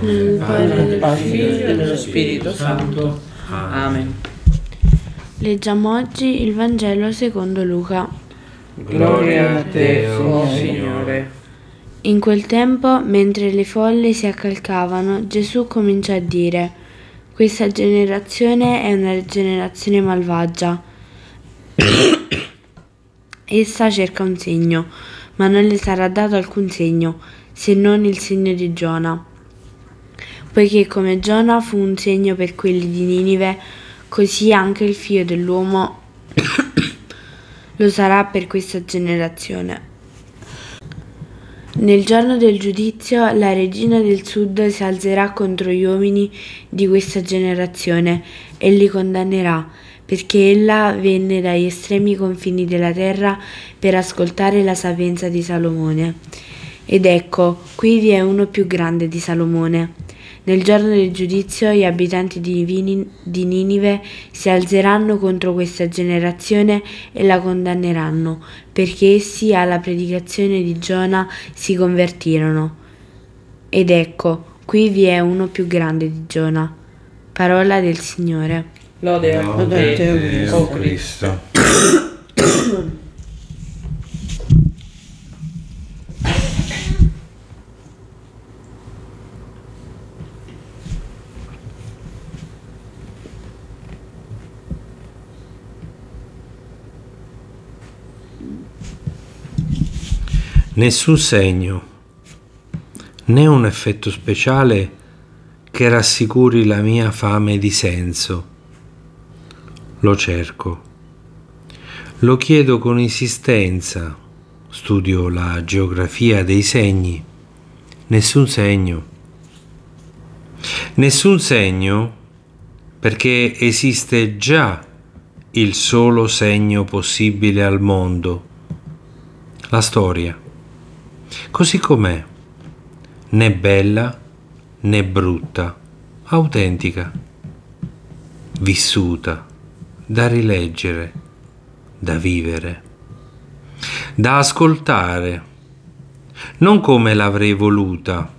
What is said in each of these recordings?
Nel Padre, del Figlio e dello Spirito Santo. Amen. Leggiamo oggi il Vangelo secondo Luca. Gloria a te, o Signore. In quel tempo, mentre le folle si accalcavano, Gesù cominciò a dire, questa generazione è una generazione malvagia. Essa cerca un segno, ma non le sarà dato alcun segno, se non il segno di Giona. Poiché come Giona fu un segno per quelli di Ninive, così anche il figlio dell'uomo lo sarà per questa generazione. Nel giorno del giudizio la regina del sud si alzerà contro gli uomini di questa generazione e li condannerà, perché ella venne dagli estremi confini della terra per ascoltare la sapienza di Salomone. Ed ecco, qui vi è uno più grande di Salomone. Nel giorno del giudizio gli abitanti di, Vini, di Ninive si alzeranno contro questa generazione e la condanneranno, perché essi alla predicazione di Giona si convertirono. Ed ecco, qui vi è uno più grande di Giona. Parola del Signore. Lode a Lode o Cristo. Nessun segno, né un effetto speciale che rassicuri la mia fame di senso. Lo cerco. Lo chiedo con insistenza. Studio la geografia dei segni. Nessun segno. Nessun segno perché esiste già il solo segno possibile al mondo, la storia, così com'è, né bella né brutta, autentica, vissuta, da rileggere, da vivere, da ascoltare, non come l'avrei voluta,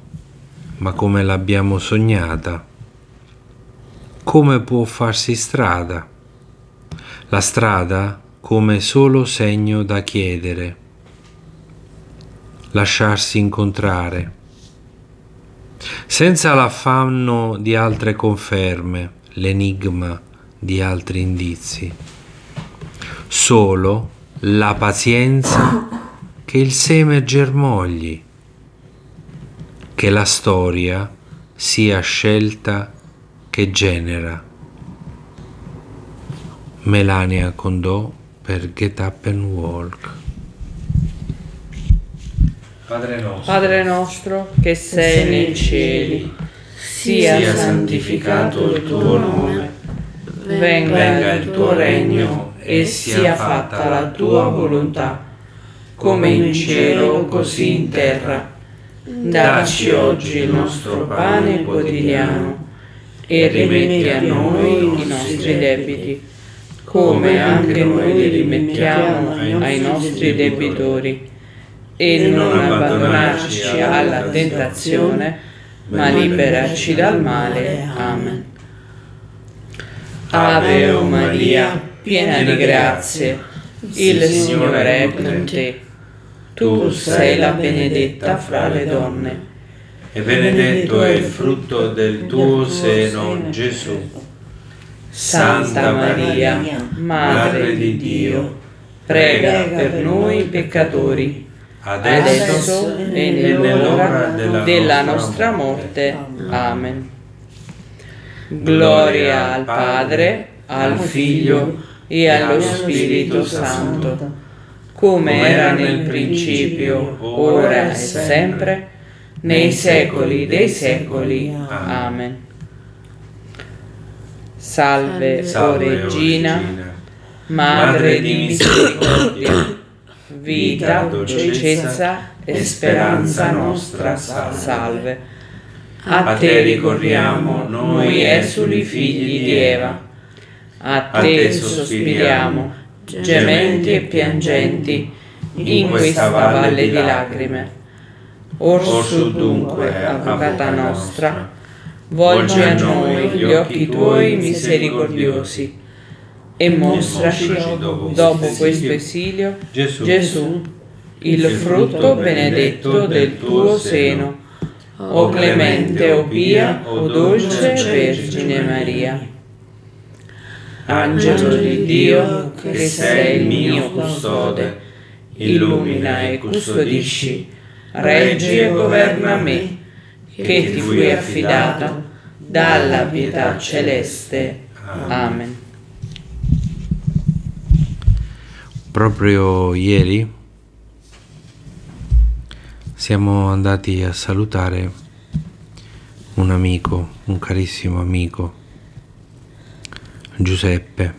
ma come l'abbiamo sognata. Come può farsi strada? La strada come solo segno da chiedere, lasciarsi incontrare, senza l'affanno di altre conferme, l'enigma di altri indizi, solo la pazienza che il seme germogli, che la storia sia scelta che genera. Melania Condò per Get Up and Walk. Padre nostro, Padre nostro che sei nei cieli, sia santificato il tuo nome, venga il tuo regno e sia fatta la tua volontà, come in cielo così in terra. Dacci oggi il nostro pane quotidiano e rimetti a noi i nostri debiti, come anche noi li rimettiamo ai nostri debitori e non abbandonarci alla tentazione, ma liberaci dal male. Amen. Ave o Maria, piena di grazie, il Signore è con te. Tu sei la benedetta fra le donne. E benedetto è il frutto del tuo seno, Gesù. Santa Maria, Madre di Dio, prega per noi peccatori adesso e nell'ora della nostra morte. Amen. Gloria al Padre, al Figlio e allo Spirito Santo, come era nel principio, ora e sempre, nei secoli dei secoli. Amen. Salve, o Regina, Madre di misericordia vita, dolcezza e speranza nostra, salve. A te ricorriamo, noi esuli figli di Eva. A te sospiriamo, gementi e piangenti, in questa valle di lacrime. Orsu dunque, avvocata nostra, volgi a noi gli occhi tuoi misericordiosi e mostraci, dopo questo esilio, Gesù, il frutto benedetto del tuo seno. O clemente, o pia, o dolce Vergine Maria. Angelo di Dio, che sei il mio custode, illumina e custodisci, reggi e governa me, che ti fui affidata dalla pietà celeste. Amen. Proprio ieri siamo andati a salutare un amico, un carissimo amico Giuseppe,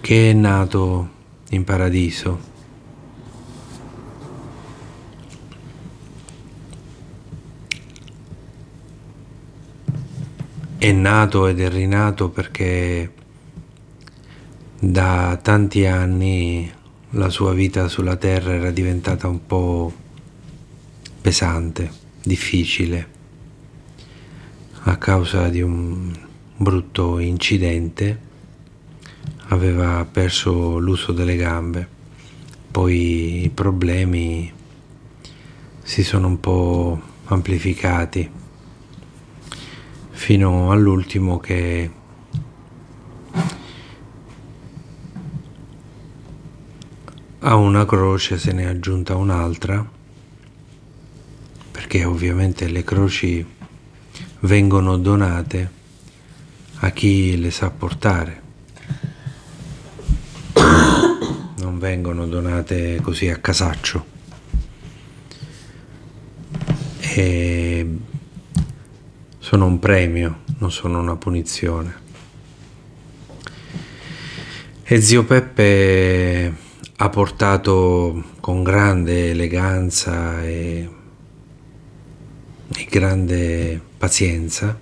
che è nato in paradiso. È nato ed è rinato perché da tanti anni la sua vita sulla terra era diventata un po' pesante, difficile, a causa di un brutto incidente, aveva perso l'uso delle gambe, poi i problemi si sono un po' amplificati fino all'ultimo che a una croce se ne è aggiunta un'altra perché ovviamente le croci vengono donate a chi le sa portare. Non vengono donate così a casaccio. E sono un premio, non sono una punizione. E zio Peppe ha portato con grande eleganza e, e grande pazienza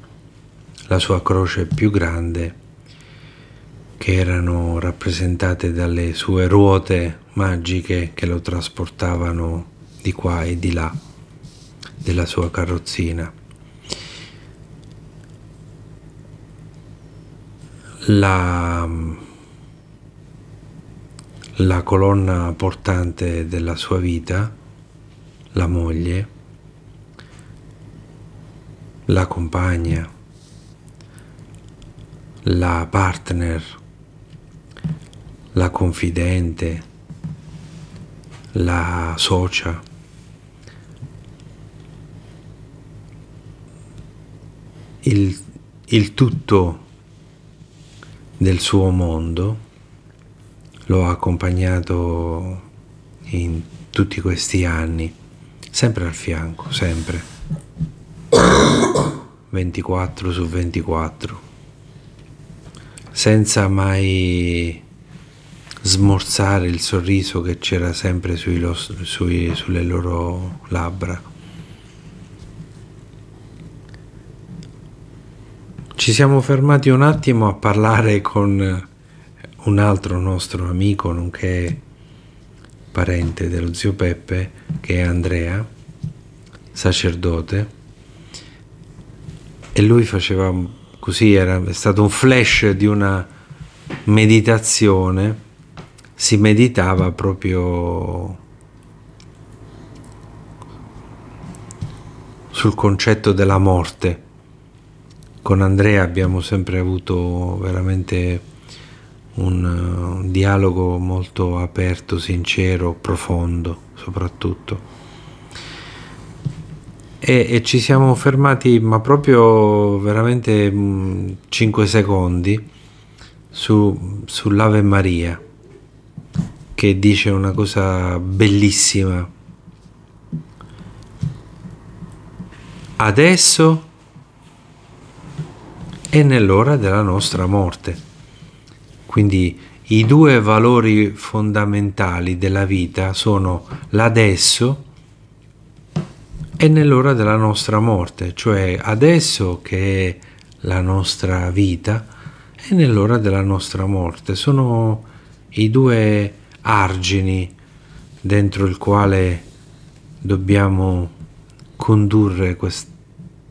la sua croce più grande, che erano rappresentate dalle sue ruote magiche che lo trasportavano di qua e di là della sua carrozzina. La, la colonna portante della sua vita, la moglie, la compagna, la partner, la confidente, la socia. Il, il tutto del suo mondo lo ha accompagnato in tutti questi anni, sempre al fianco, sempre. 24 su 24 senza mai smorzare il sorriso che c'era sempre sui lo, sui, sulle loro labbra. Ci siamo fermati un attimo a parlare con un altro nostro amico, nonché parente dello zio Peppe, che è Andrea, sacerdote, e lui faceva così era è stato un flash di una meditazione, si meditava proprio sul concetto della morte. Con Andrea abbiamo sempre avuto veramente un, un dialogo molto aperto, sincero, profondo soprattutto e, e ci siamo fermati, ma proprio veramente mh, 5 secondi, su, sull'Ave Maria, che dice una cosa bellissima. Adesso è nell'ora della nostra morte. Quindi i due valori fondamentali della vita sono l'adesso è nell'ora della nostra morte, cioè adesso che è la nostra vita, è nell'ora della nostra morte. Sono i due argini dentro il quale dobbiamo condurre quest-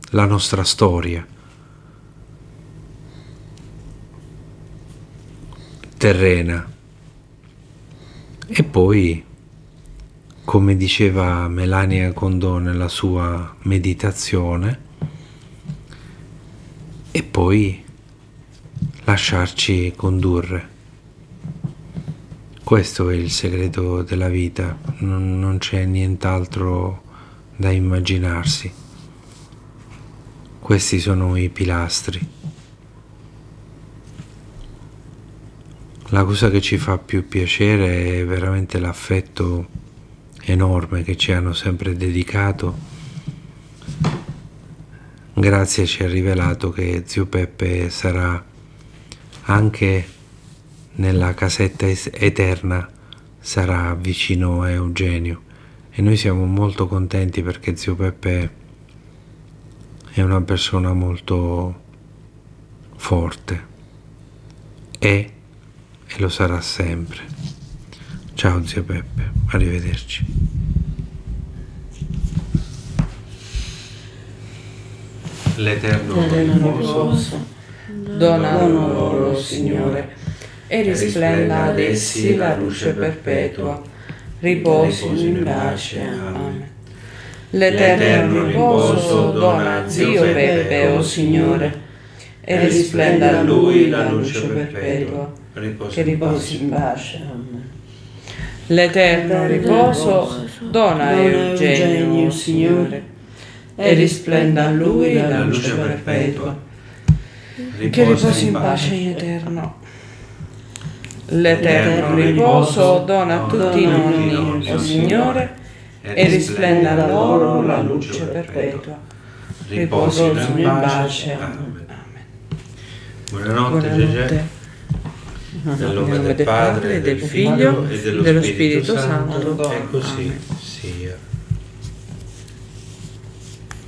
la nostra storia terrena. E poi come diceva Melania Condò nella sua meditazione e poi lasciarci condurre. Questo è il segreto della vita non, non c'è nient'altro da immaginarsi. Questi sono i pilastri La cosa che ci fa più piacere è veramente l'affetto enorme che ci hanno sempre dedicato. Grazie ci ha rivelato che zio Peppe sarà anche nella casetta eterna, sarà vicino a Eugenio e noi siamo molto contenti perché zio Peppe è una persona molto forte. È e lo sarà sempre. Ciao zio Peppe, arrivederci. L'Eterno riposo, dona loro, Signore, e risplenda ad essi la luce perpetua. Riposo in pace. Amen. L'Eterno riposo dona a zio Peppe, o Signore, e risplenda a lui la luce perpetua riposi che riposi in pace. Amen. L'eterno riposo dona a Eugenio, Signore, e risplenda a lui la luce perpetua. Che riposi in pace in eterno. L'eterno riposo dona a tutti i nonni, o Signore, e risplenda a loro la luce perpetua. Riposo in pace. Amen. Buonanotte, Buonanotte. Nel nome, del, del Padre, del Figlio e dello, dello Spirito, Spirito Santo. Santo. E così sia.